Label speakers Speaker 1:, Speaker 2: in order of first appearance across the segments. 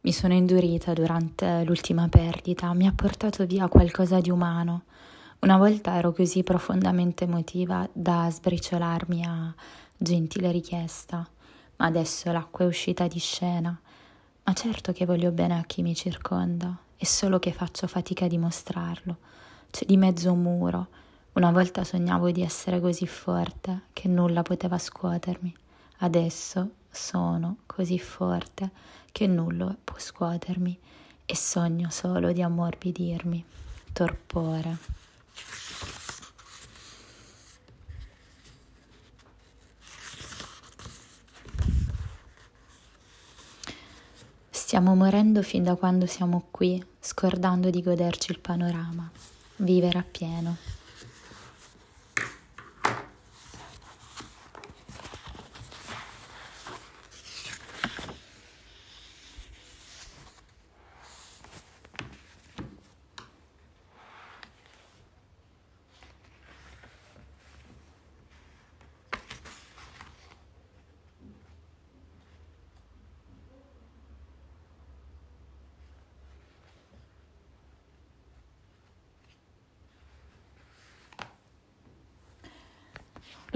Speaker 1: Mi sono indurita durante l'ultima perdita, mi ha portato via qualcosa di umano. Una volta ero così profondamente emotiva da sbriciolarmi a gentile richiesta, ma adesso l'acqua è uscita di scena. Ma certo che voglio bene a chi mi circonda, è solo che faccio fatica a dimostrarlo. C'è di mezzo un muro. Una volta sognavo di essere così forte che nulla poteva scuotermi. Adesso sono così forte che nulla può scuotermi e sogno solo di ammorbidirmi. Torpore. Stiamo morendo fin da quando siamo qui, scordando di goderci il panorama, vivere appieno.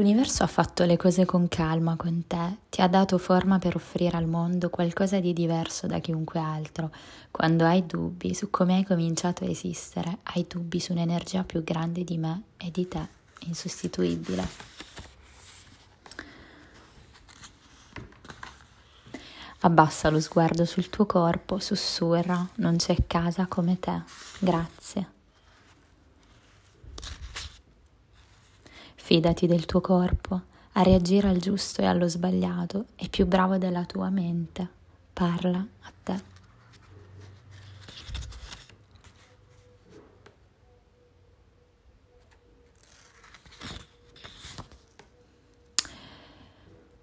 Speaker 1: L'universo ha fatto le cose con calma con te, ti ha dato forma per offrire al mondo qualcosa di diverso da chiunque altro. Quando hai dubbi su come hai cominciato a esistere, hai dubbi su un'energia più grande di me e di te, insostituibile. Abbassa lo sguardo sul tuo corpo, sussurra, non c'è casa come te. Grazie. Fidati del tuo corpo, a reagire al giusto e allo sbagliato, è più bravo della tua mente. Parla a te.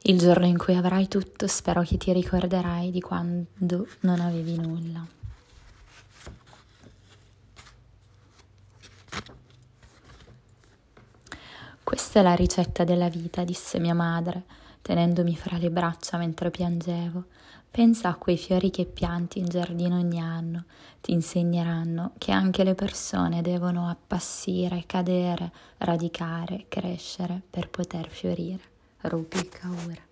Speaker 1: Il giorno in cui avrai tutto, spero che ti ricorderai di quando non avevi nulla. Questa è la ricetta della vita, disse mia madre, tenendomi fra le braccia mentre piangevo. Pensa a quei fiori che pianti in giardino ogni anno, ti insegneranno che anche le persone devono appassire, cadere, radicare, crescere per poter fiorire. Rupi Kaur.